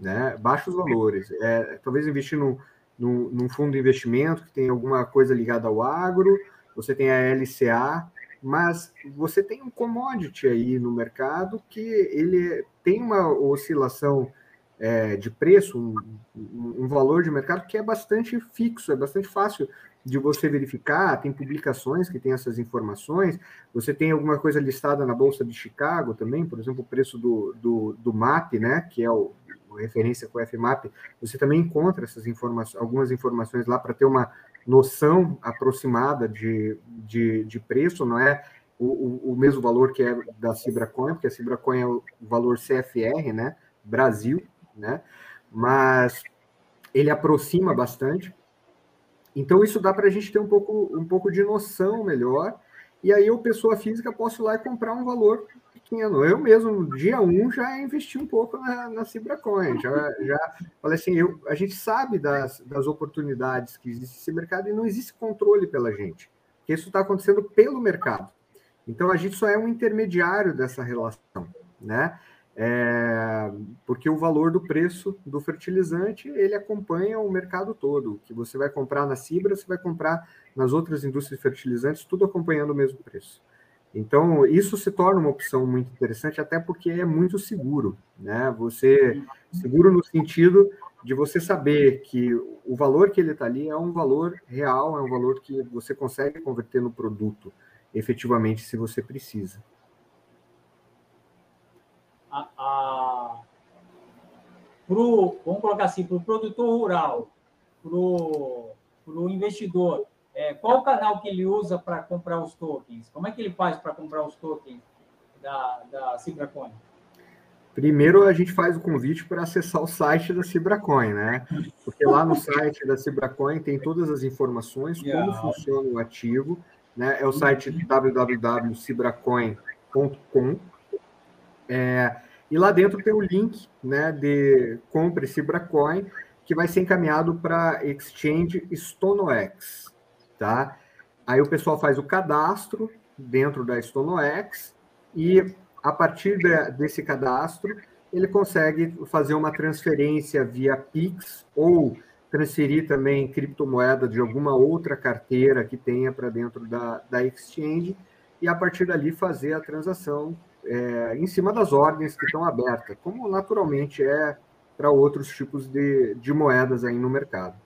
né? baixos valores. É, talvez investir no, no, num fundo de investimento que tem alguma coisa ligada ao agro você tem a LCA, mas você tem um commodity aí no mercado que ele tem uma oscilação é, de preço, um, um, valor de mercado que é bastante fixo, é bastante fácil de você verificar, tem publicações que têm essas informações, você tem alguma coisa listada na Bolsa de Chicago também, por exemplo, o preço do, do, do MAP, né, que é o, referência com o FMAP, você também encontra essas informações, algumas informações lá para ter uma noção aproximada de, de, de preço, não é o, o, o, mesmo valor que é da Cibracoin, porque a Cibracoin é o valor CFR, né, Brasil, né, mas ele aproxima bastante, então, isso dá para a gente ter um pouco, um pouco de noção melhor. E aí, eu, pessoa física, posso ir lá e comprar um valor pequeno. Eu mesmo, no dia 1, um, já investi um pouco na, na Cibracoin. Já, já falei assim, eu, a gente sabe das, das oportunidades que existe nesse mercado e não existe controle pela gente. Porque isso está acontecendo pelo mercado. Então, a gente só é um intermediário dessa relação, né? É, porque o valor do preço do fertilizante ele acompanha o mercado todo. Que você vai comprar na Cibra, você vai comprar nas outras indústrias fertilizantes, tudo acompanhando o mesmo preço. Então, isso se torna uma opção muito interessante, até porque é muito seguro. Né? Você seguro no sentido de você saber que o valor que ele está ali é um valor real, é um valor que você consegue converter no produto efetivamente se você precisa a, a pro, vamos colocar assim, para o produtor rural, para o investidor, é, qual o canal que ele usa para comprar os tokens? Como é que ele faz para comprar os tokens da, da Cibracoin? Primeiro, a gente faz o convite para acessar o site da Cibracoin, né? Porque lá no site da Cibracoin tem todas as informações, como funciona o ativo, né? É o site www.cibracoin.com. É, e lá dentro tem o link né, de compre Cibracoin, que vai ser encaminhado para Exchange StonoX. Tá? Aí o pessoal faz o cadastro dentro da StonoX e a partir de, desse cadastro ele consegue fazer uma transferência via Pix ou transferir também criptomoeda de alguma outra carteira que tenha para dentro da, da exchange e a partir dali fazer a transação é, em cima das ordens que estão abertas, como naturalmente é para outros tipos de, de moedas aí no mercado.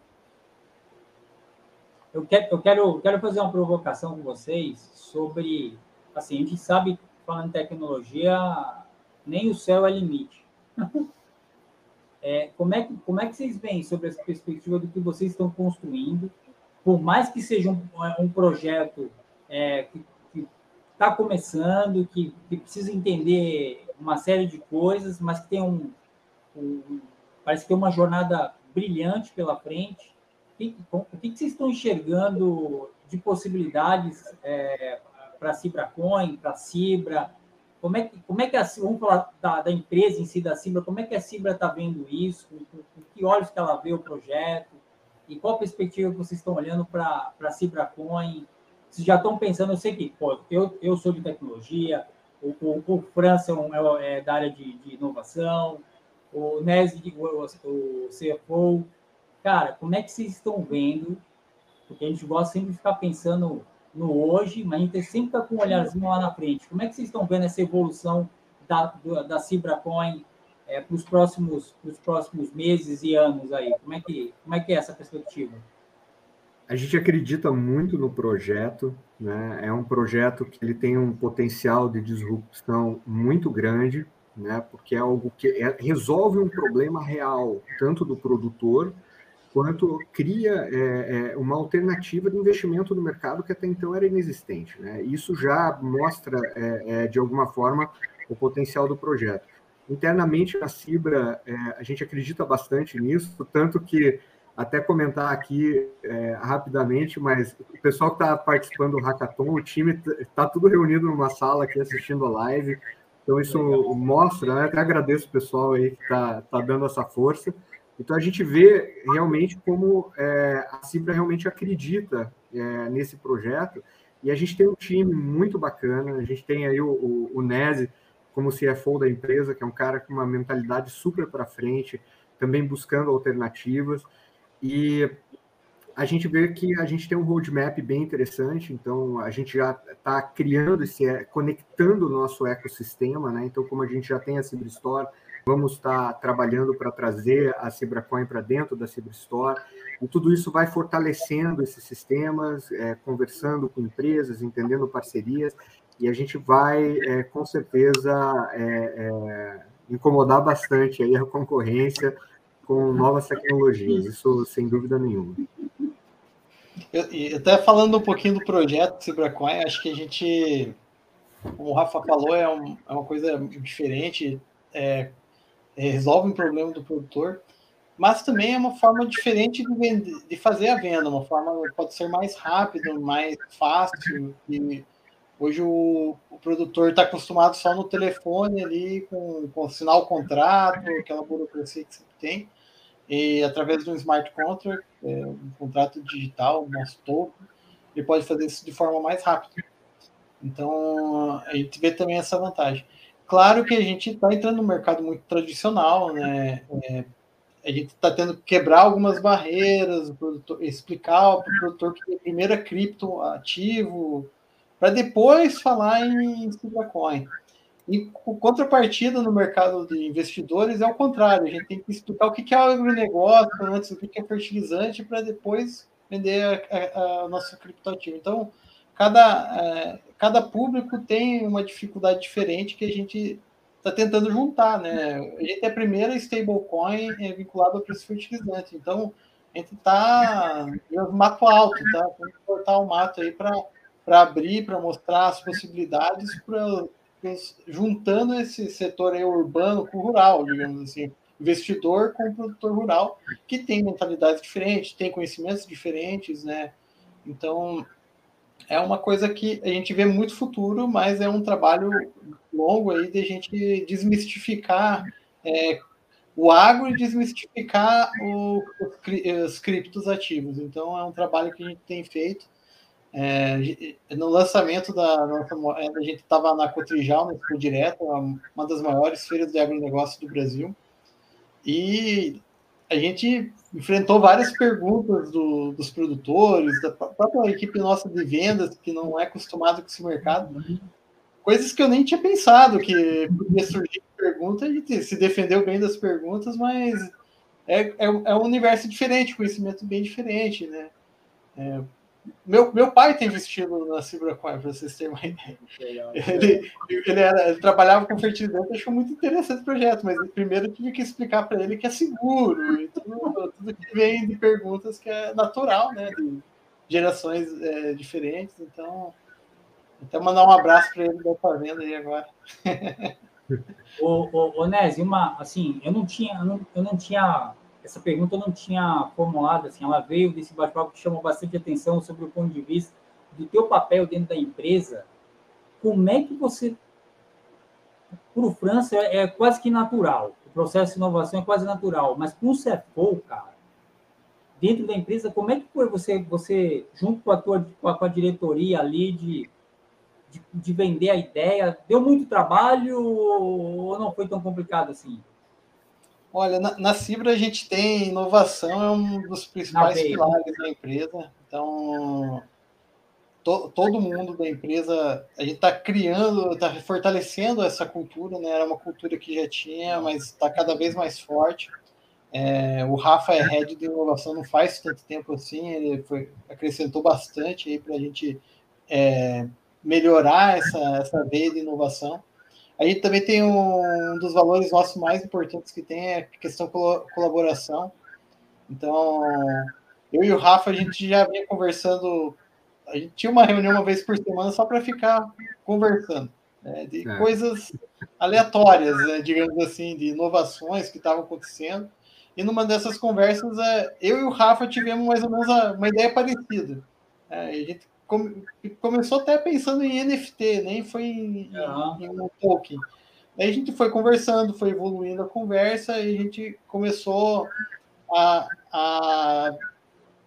Eu quero, eu quero, quero fazer uma provocação com vocês sobre, assim, a gente sabe, falando em tecnologia, nem o céu é limite. <laughs> É, como, é que, como é que vocês veem sobre essa perspectiva do que vocês estão construindo? Por mais que seja um, um projeto é, que está começando, que, que, precisa entender uma série de coisas, mas que tem um, um parece que tem uma jornada brilhante pela frente. O que, que vocês estão enxergando de possibilidades é, para a Cibracoin, para a Cibra? Como é que, como é que a, vamos falar da, da empresa em si, da Cibra, como é que a Cibra está vendo isso? Com, com, que olhos que ela vê o projeto? E qual a perspectiva que vocês estão olhando para a Cibracoin vocês já estão pensando, eu sei que, pô, eu, eu sou de tecnologia, o, o, o França é, é, da área de, de inovação, o Nes, o, o CFO. Cara, como é que vocês estão vendo? Porque a gente gosta sempre de ficar pensando no hoje, mas a gente sempre está com um olharzinho lá na frente. Como é que vocês estão vendo essa evolução da, da Cibracoin é, para os próximos, próximos meses e anos aí? Como é que, como é, que é essa perspectiva? A gente acredita muito no projeto, né? É um projeto que ele tem um potencial de disrupção muito grande, né? Porque é algo que é, resolve um problema real, tanto do produtor quanto cria é, é, uma alternativa de investimento no mercado que até então era inexistente. Né? Isso já mostra, é, é de alguma forma, o potencial do projeto. Internamente, na Cibra, é, a gente acredita bastante nisso, tanto que até comentar aqui é, rapidamente, mas o pessoal que está participando do hackathon, o time está tudo reunido numa sala aqui assistindo a live. Então, isso mostra, né? até agradeço o pessoal aí que está tá dando essa força. Então, a gente vê realmente como é, a Cibra realmente acredita é, nesse projeto. E a gente tem um time muito bacana. A gente tem aí o, o, o Nese como CFO da empresa, que é um cara com uma mentalidade super para frente, também buscando alternativas. E a gente vê que a gente tem um roadmap bem interessante, então a gente já está criando esse, conectando o nosso ecossistema, né? Então, como a gente já tem a Cibra Store, vamos estar tá trabalhando para trazer a CibraCoin para dentro da Cibra Store, e tudo isso vai fortalecendo esses sistemas, é, conversando com empresas, entendendo parcerias, e a gente vai, é, com certeza, é, é incomodar bastante aí a concorrência com novas tecnologias, isso sem dúvida nenhuma. E até falando um pouquinho do projeto CibraCoin, acho que a gente, como o Rafa falou, é, um, é uma coisa diferente, é, é, resolve um problema do produtor, mas também é uma forma diferente de, vender, de fazer a venda, uma forma pode ser mais rápida, mais fácil. E hoje o, o produtor está acostumado só no telefone ali, com, com assinar o contrato, aquela burocracia que sempre tem e através de um smart contract, é, um contrato digital, um nosso token, ele pode fazer isso de forma mais rápida. Então, a gente vê também essa vantagem. Claro que a gente está entrando no mercado muito tradicional, né? É, a gente está tendo que quebrar algumas barreiras, produtor, explicar para o produtor que é a primeira cripto ativo, para depois falar em stablecoin. E contrapartida no mercado de investidores é o contrário, a gente tem que explicar o que é o agronegócio antes, o que é fertilizante, para depois vender o nosso criptoativo. Então, cada, é, cada público tem uma dificuldade diferente que a gente está tentando juntar, né? A gente é a primeira stablecoin é, vinculada ao preço fertilizante, então a gente está mato alto, tá? Vamos cortar o mato aí para abrir, para mostrar as possibilidades para juntando esse setor urbano com o rural, digamos assim, investidor com o produtor rural, que tem mentalidades diferentes, tem conhecimentos diferentes, né? Então, é uma coisa que a gente vê muito futuro, mas é um trabalho longo aí de a gente desmistificar é, o agro e desmistificar o, os criptos ativos. Então, é um trabalho que a gente tem feito é, no lançamento da nossa moeda, a gente estava na Cotrijal, na Expo Direto, uma das maiores feiras de agronegócio do Brasil, e a gente enfrentou várias perguntas do, dos produtores, da própria equipe nossa de vendas, que não é acostumado com esse mercado, coisas que eu nem tinha pensado que podia surgir pergunta, a gente se defendeu bem das perguntas, mas é, é, é um universo diferente, conhecimento bem diferente, né? É, meu, meu pai tem vestido na Cibracoin, para vocês terem uma ideia. Ele, ele, era, ele trabalhava com fertilizante, achou muito interessante o projeto, mas primeiro eu tive que explicar para ele que é seguro, e tudo, tudo, que vem de perguntas que é natural, né? De gerações é, diferentes. Então, até mandar um abraço para ele da vendo aí agora. <laughs> Ô, ô, ô Nézio, uma, assim, eu não tinha, eu não, eu não tinha essa pergunta eu não tinha formulado, assim, ela veio desse bate-papo que chamou bastante atenção sobre o ponto de vista do teu papel dentro da empresa. Como é que você, para o França, é, é, quase que natural, o processo de inovação é quase natural, mas para o CFO, cara, dentro da empresa, como é que foi você, você junto com a, tua, com a, com a diretoria ali, de, de, de vender a ideia, deu muito trabalho ou não foi tão complicado assim? Olha, na, na Cibra a gente tem inovação, é um dos principais pilares da empresa. Então, to, todo mundo da empresa, a gente está criando, está fortalecendo essa cultura, né? Era uma cultura que já tinha, mas está cada vez mais forte. É, o Rafa é head de inovação não faz tanto tempo assim, ele foi, acrescentou bastante aí para a gente é, melhorar essa, essa veia de inovação. A gente também tem um, um dos valores nossos mais importantes que tem é a questão de colaboração. Então, eu e o Rafa, a gente já vinha conversando. A gente tinha uma reunião uma vez por semana só para ficar conversando né, de é. coisas aleatórias, né, digamos assim, de inovações que estavam acontecendo. E numa dessas conversas, é, eu e o Rafa tivemos mais ou menos uma ideia parecida. É, a gente come, começou até pensando em NFT, nem foi em, uhum. em, um token. Aí a gente foi conversando, foi evoluindo a conversa e a gente começou a, a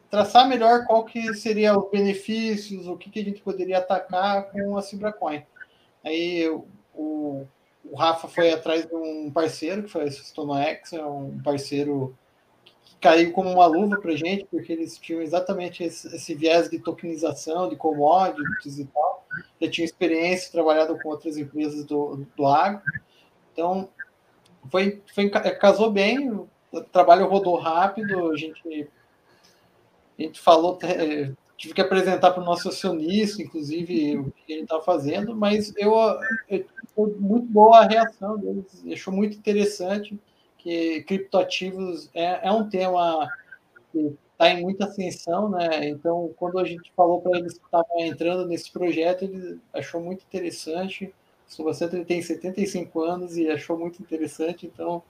traçar melhor qual que seria os benefícios, o que, que a gente poderia atacar com a Cibracoin. Aí o, o Rafa foi atrás de um parceiro, que foi a Systema X, é um parceiro caiu como uma luva para gente, porque eles tinham exatamente esse, esse, viés de tokenização, de commodities e tal. Já tinha experiência, trabalhado com outras empresas do, do agro. Então, foi, foi, casou bem, o trabalho rodou rápido, a gente, a gente falou, é, tive que apresentar para o nosso acionista, inclusive, o que ele estava fazendo, mas eu, eu, muito boa a reação deles, achou muito interessante que criptoativos é, é um tema que está em muita ascensão, né? Então, quando a gente falou para eles que estavam entrando nesse projeto, ele achou muito interessante. O você tem 75 anos e achou muito interessante, então,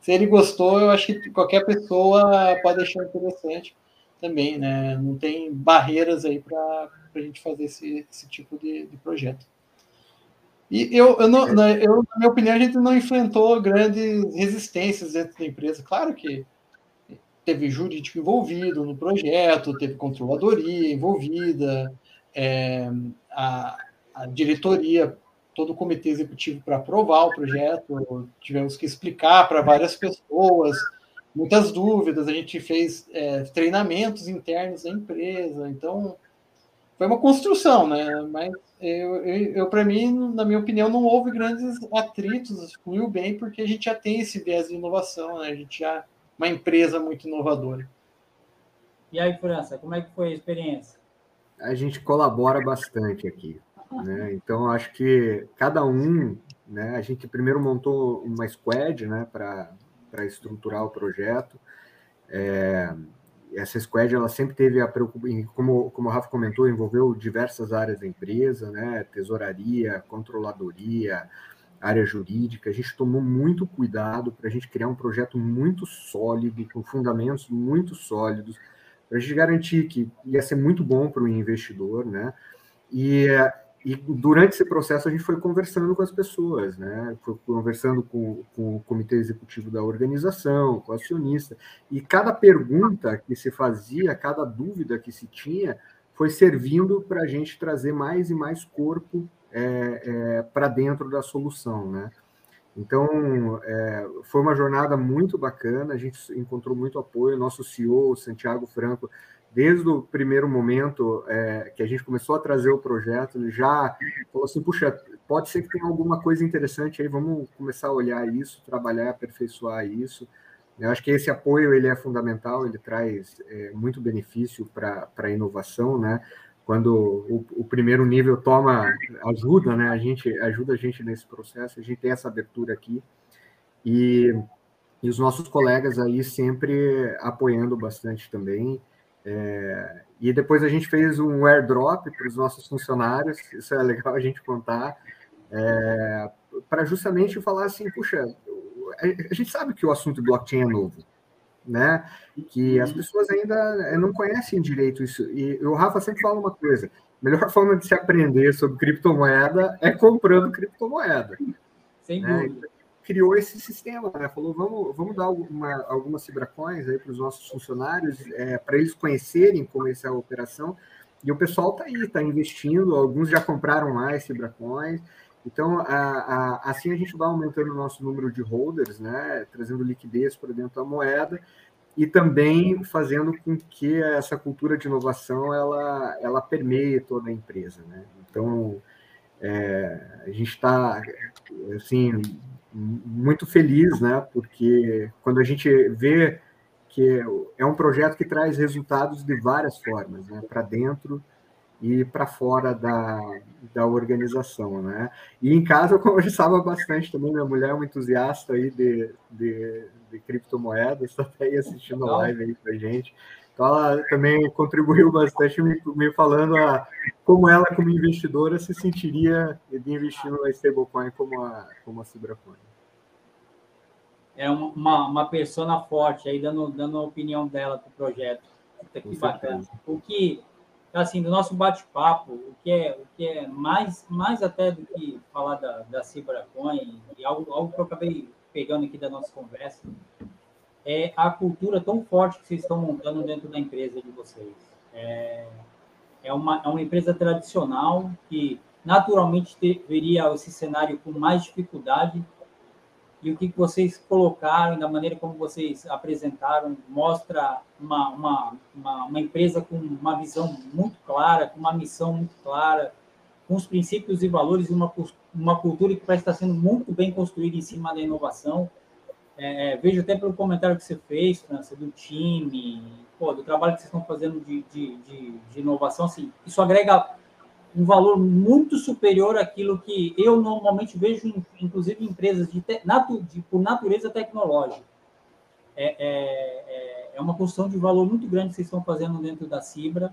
se ele gostou, eu acho que qualquer pessoa pode achar interessante também, né? Não tem barreiras aí para a gente fazer esse, esse tipo de, de projeto. E eu, eu, não, né, eu, na minha opinião, a gente não enfrentou grandes resistências dentro da empresa. Claro que teve jurídico envolvido no projeto, teve controladoria envolvida, é, a, a, diretoria, todo o comitê executivo para aprovar o projeto, tivemos que explicar para várias pessoas, muitas dúvidas, a gente fez é, treinamentos internos da empresa, então foi uma construção, né? Mas eu, eu, eu para mim, na minha opinião, não houve grandes atritos, fluiu bem, porque a gente já tem esse viés de inovação, né? A gente já é uma empresa muito inovadora. E aí, França, como é que foi a experiência? A gente colabora bastante aqui, né? Então, acho que cada um, né? A gente primeiro montou uma squad, né? Para estruturar o projeto. É, essa squad ela sempre teve a preocupação, como, como o Rafa comentou, envolveu diversas áreas da empresa, né? Tesouraria, controladoria, área jurídica. A gente tomou muito cuidado para a gente criar um projeto muito sólido, com fundamentos muito sólidos, para a gente garantir que ia ser muito bom para o investidor, né? E e durante esse processo a gente foi conversando com as pessoas, né? Foi conversando com, com, o comitê executivo da organização, com o acionista, e cada pergunta que se fazia, cada dúvida que se tinha, foi servindo para a gente trazer mais e mais corpo é, é, para dentro da solução, né? Então, é, foi uma jornada muito bacana, a gente encontrou muito apoio, nosso CEO, Santiago Franco, desde o primeiro momento é, que a gente começou a trazer o projeto, já falou assim, puxa, pode ser que tenha alguma coisa interessante aí, vamos começar a olhar isso, trabalhar, aperfeiçoar isso. Eu acho que esse apoio ele é fundamental, ele traz é, muito benefício para a inovação, né? Quando o, o, primeiro nível toma ajuda, né? A gente ajuda a gente nesse processo, a gente tem essa abertura aqui e, e os nossos colegas aí sempre apoiando bastante também. É, e depois a gente fez um airdrop para os nossos funcionários, isso é legal a gente contar, é, para justamente falar assim, puxa, a gente sabe que o assunto blockchain é novo, né? Que as pessoas ainda é, não conhecem direito isso. E o Rafa sempre fala uma coisa: a melhor forma de se aprender sobre criptomoeda é comprando criptomoeda. Sem né? dúvida criou esse sistema, né? Falou, vamos, vamos dar alguma, algumas Cibracoins aí para os nossos funcionários, é, para eles conhecerem como é a operação. E o pessoal está aí, está investindo, alguns já compraram mais Cibracoins. Então, a, a, assim a gente vai aumentando o nosso número de holders, né? Trazendo liquidez para dentro da moeda e também fazendo com que essa cultura de inovação ela, ela permeie toda a empresa, né? Então, é, a gente está assim muito feliz, né? Porque quando a gente vê que é um projeto que traz resultados de várias formas, né? Para dentro e para fora da, da organização, né? E em casa <laughs> eu conversava bastante também, minha mulher é uma entusiasta aí de, de, de criptomoedas, está aí assistindo a live aí com a gente. Ela também contribuiu bastante me, me falando a, como ela, como investidora, se sentiria de investir numa stablecoin como a, como a Cibracoin. É uma, uma persona forte aí, dando, dando a opinião dela para o projeto. Que bacana. O que, assim, do nosso bate-papo, o que é, o que é mais, mais até do que falar da, da Cibracoin, e algo, algo que eu acabei pegando aqui da nossa conversa, é a cultura tão forte que vocês estão montando dentro da empresa de vocês. É, é, uma, é uma empresa tradicional que naturalmente teria esse cenário com mais dificuldade, e o que vocês colocaram, da maneira como vocês apresentaram, mostra uma, uma, uma, uma, empresa com uma visão muito clara, com uma missão muito clara, com os princípios e valores e uma, uma cultura que parece estar sendo muito bem construída em cima da inovação. É, é, vejo até pelo comentário que você fez, França, do time, pô, do trabalho que vocês estão fazendo de, de, de, de inovação, assim, isso agrega um valor muito superior àquilo que eu normalmente vejo, inclusive, em empresas de, natu, de por natureza tecnológica. É, é, é, é uma construção de valor muito grande que vocês estão fazendo dentro da Cibra.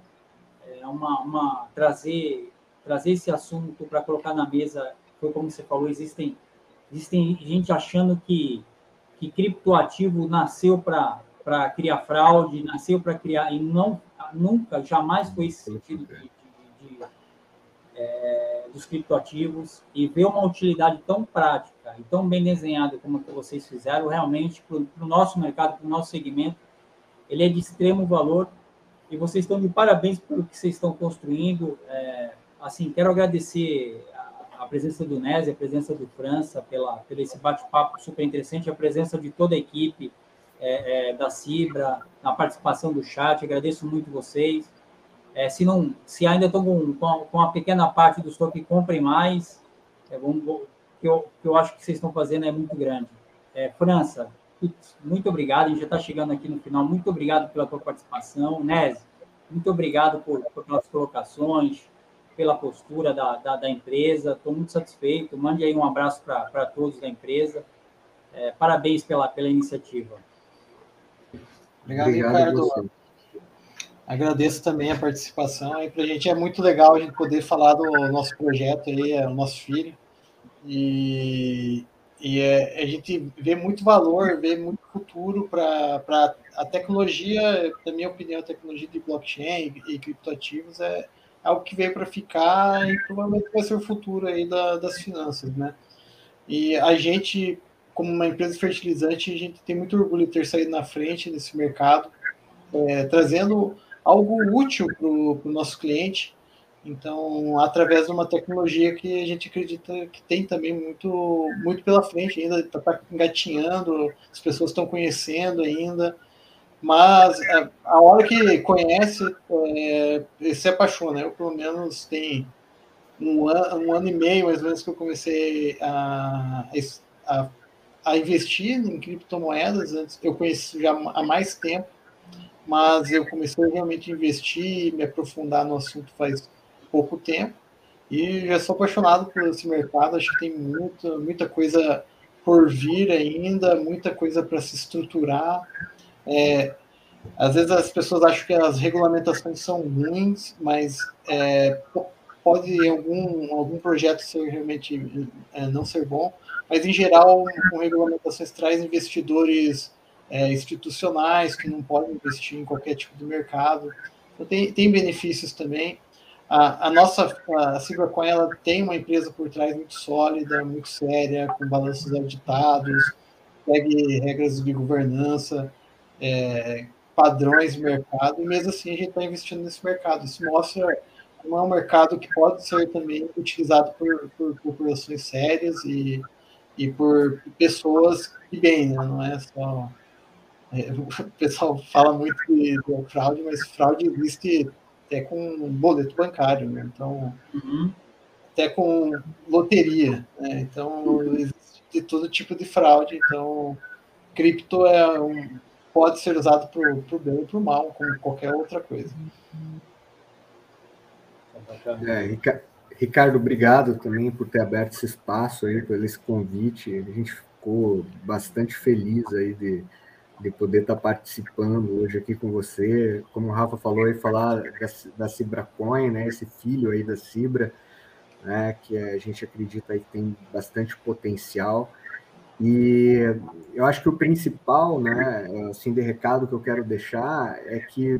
É uma, uma trazer trazer esse assunto para colocar na mesa. Foi como você falou, existem existem gente achando que que criptoativo nasceu para criar fraude, nasceu para criar e não nunca jamais foi esse sentido de, de, de é, dos criptoativos e ver uma utilidade tão prática e tão bem desenhada como que vocês fizeram, realmente, para o nosso mercado, para o nosso segmento, ele é de extremo valor e vocês estão de parabéns pelo que vocês estão construindo. É, assim, quero agradecer a, a, presença do Nézia, a presença do França, pela, pelo esse bate-papo super interessante, a presença de toda a equipe é, é, da Cibra, a participação do chat, agradeço muito vocês. É, se, não, se ainda estão com, com, uma pequena parte do estoque, comprem mais. É, vamos, que, eu, que eu acho que vocês estão fazendo é muito grande. É, França, muito obrigado. A gente já está chegando aqui no final. Muito obrigado pela tua participação. Nese, muito obrigado por, por pelas colocações, pela postura da, da, da empresa. Estou muito satisfeito. Mande aí um abraço para todos da empresa. É, parabéns pela, pela iniciativa. Obrigado, obrigado Ricardo. Agradeço também a participação. E para a gente é muito legal a gente poder falar do nosso projeto aí, é o nosso filho. E, e é, a gente vê muito valor, vê muito futuro para a tecnologia, na minha opinião, a tecnologia de blockchain e, e criptoativos é algo que veio para ficar e provavelmente vai ser o futuro aí da, das finanças, né? E a gente, como uma empresa fertilizante, a gente tem muito orgulho de ter saído na frente desse mercado, é, trazendo algo útil para o nosso cliente. Então, através de uma tecnologia que a gente acredita que tem também muito, muito pela frente ainda, está tá engatinhando, as pessoas estão conhecendo ainda, mas é, a hora que conhece, é, se apaixona. Eu, pelo menos, tem um ano, um ano e meio, mais ou menos, que eu comecei a, a, a investir em criptomoedas. Antes, eu conheço já há mais tempo, mas eu comecei realmente a investir e me aprofundar no assunto faz pouco tempo e já sou apaixonado por esse mercado. Acho que tem muita, muita coisa por vir ainda, muita coisa para se estruturar. É, às vezes as pessoas acham que as regulamentações são ruins, mas é, pode algum, algum projeto ser realmente é, não ser bom, mas em geral, com regulamentações traz investidores é, institucionais que não podem investir em qualquer tipo de mercado. Então, tem, tem benefícios também. A, a nossa a Cibercoin, ela tem uma empresa por trás muito sólida, muito séria, com balanços auditados, segue regras de governança, é, padrões de mercado, e mesmo assim a gente está investindo nesse mercado. Isso mostra como é um mercado que pode ser também utilizado por, por corporações sérias e, e por pessoas de bem, né? não é só é, <laughs> o pessoal fala muito de, de, fraude, mas fraude existe até com boleto bancário, né? Então, uhum. até com loteria, né? Então, existe de todo tipo de fraude. Então, cripto é um, pode ser usado para o bem e para o mal, como qualquer outra coisa. É, Ricardo, obrigado também por ter aberto esse espaço aí, por esse convite. A gente ficou bastante feliz aí de de poder estar participando hoje aqui com você. Como o Rafa falou aí, falar da, da Cibracoin, né, esse filho aí da Cibra, né, que a gente acredita aí que tem bastante potencial. E eu acho que o principal, né, assim, de recado que eu quero deixar é que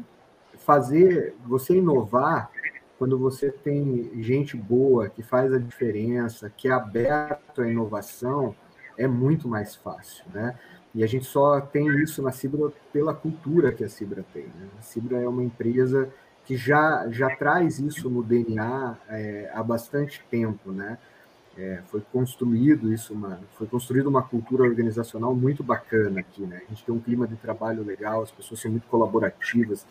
fazer, você inovar, quando você tem gente boa que faz a diferença, que é aberto à inovação, é muito mais fácil, né? E a gente só tem isso na Cibra pela cultura que a Cibra tem. Né? A Cibra é uma empresa que já, já traz isso no DNA é, há bastante tempo. Né? É, foi construído isso, uma, foi construída uma cultura organizacional muito bacana aqui, né? A gente tem um clima de trabalho legal, as pessoas são muito colaborativas,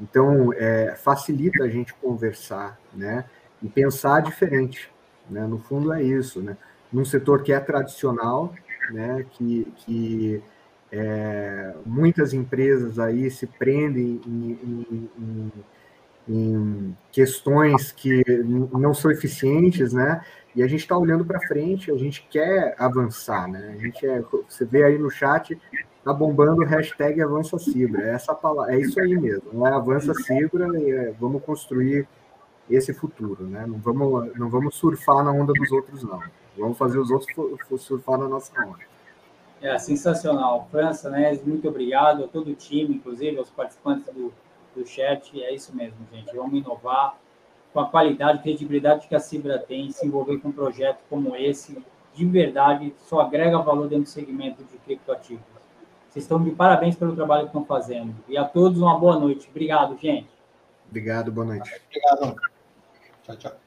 então é, facilita a gente conversar, né? E pensar diferente, né? No fundo é isso, né? Num setor que é tradicional, né? Que, que é, muitas empresas aí se prendem em, em, em, em questões que não são eficientes, né? E a gente está olhando para frente, a gente quer avançar, né? A gente é, você vê aí no chat, tá bombando o hashtag Avança Cibra. É essa palavra, é isso aí mesmo, é Avança Cibra e é, vamos construir esse futuro, né? Não vamos, não vamos surfar na onda dos outros, não. Vamos fazer os outros surfar na nossa onda. É sensacional. França, né? Muito obrigado a todo o time, inclusive aos participantes do, do chat. É isso mesmo, gente. Vamos inovar com a qualidade e credibilidade que a Cibra tem, se envolver com um projeto como esse, de verdade, só agrega valor dentro do segmento de criptoativos. Vocês estão de parabéns pelo trabalho que estão fazendo. E a todos uma boa noite. Obrigado, gente. Obrigado, boa noite. Obrigado. Tchau, tchau.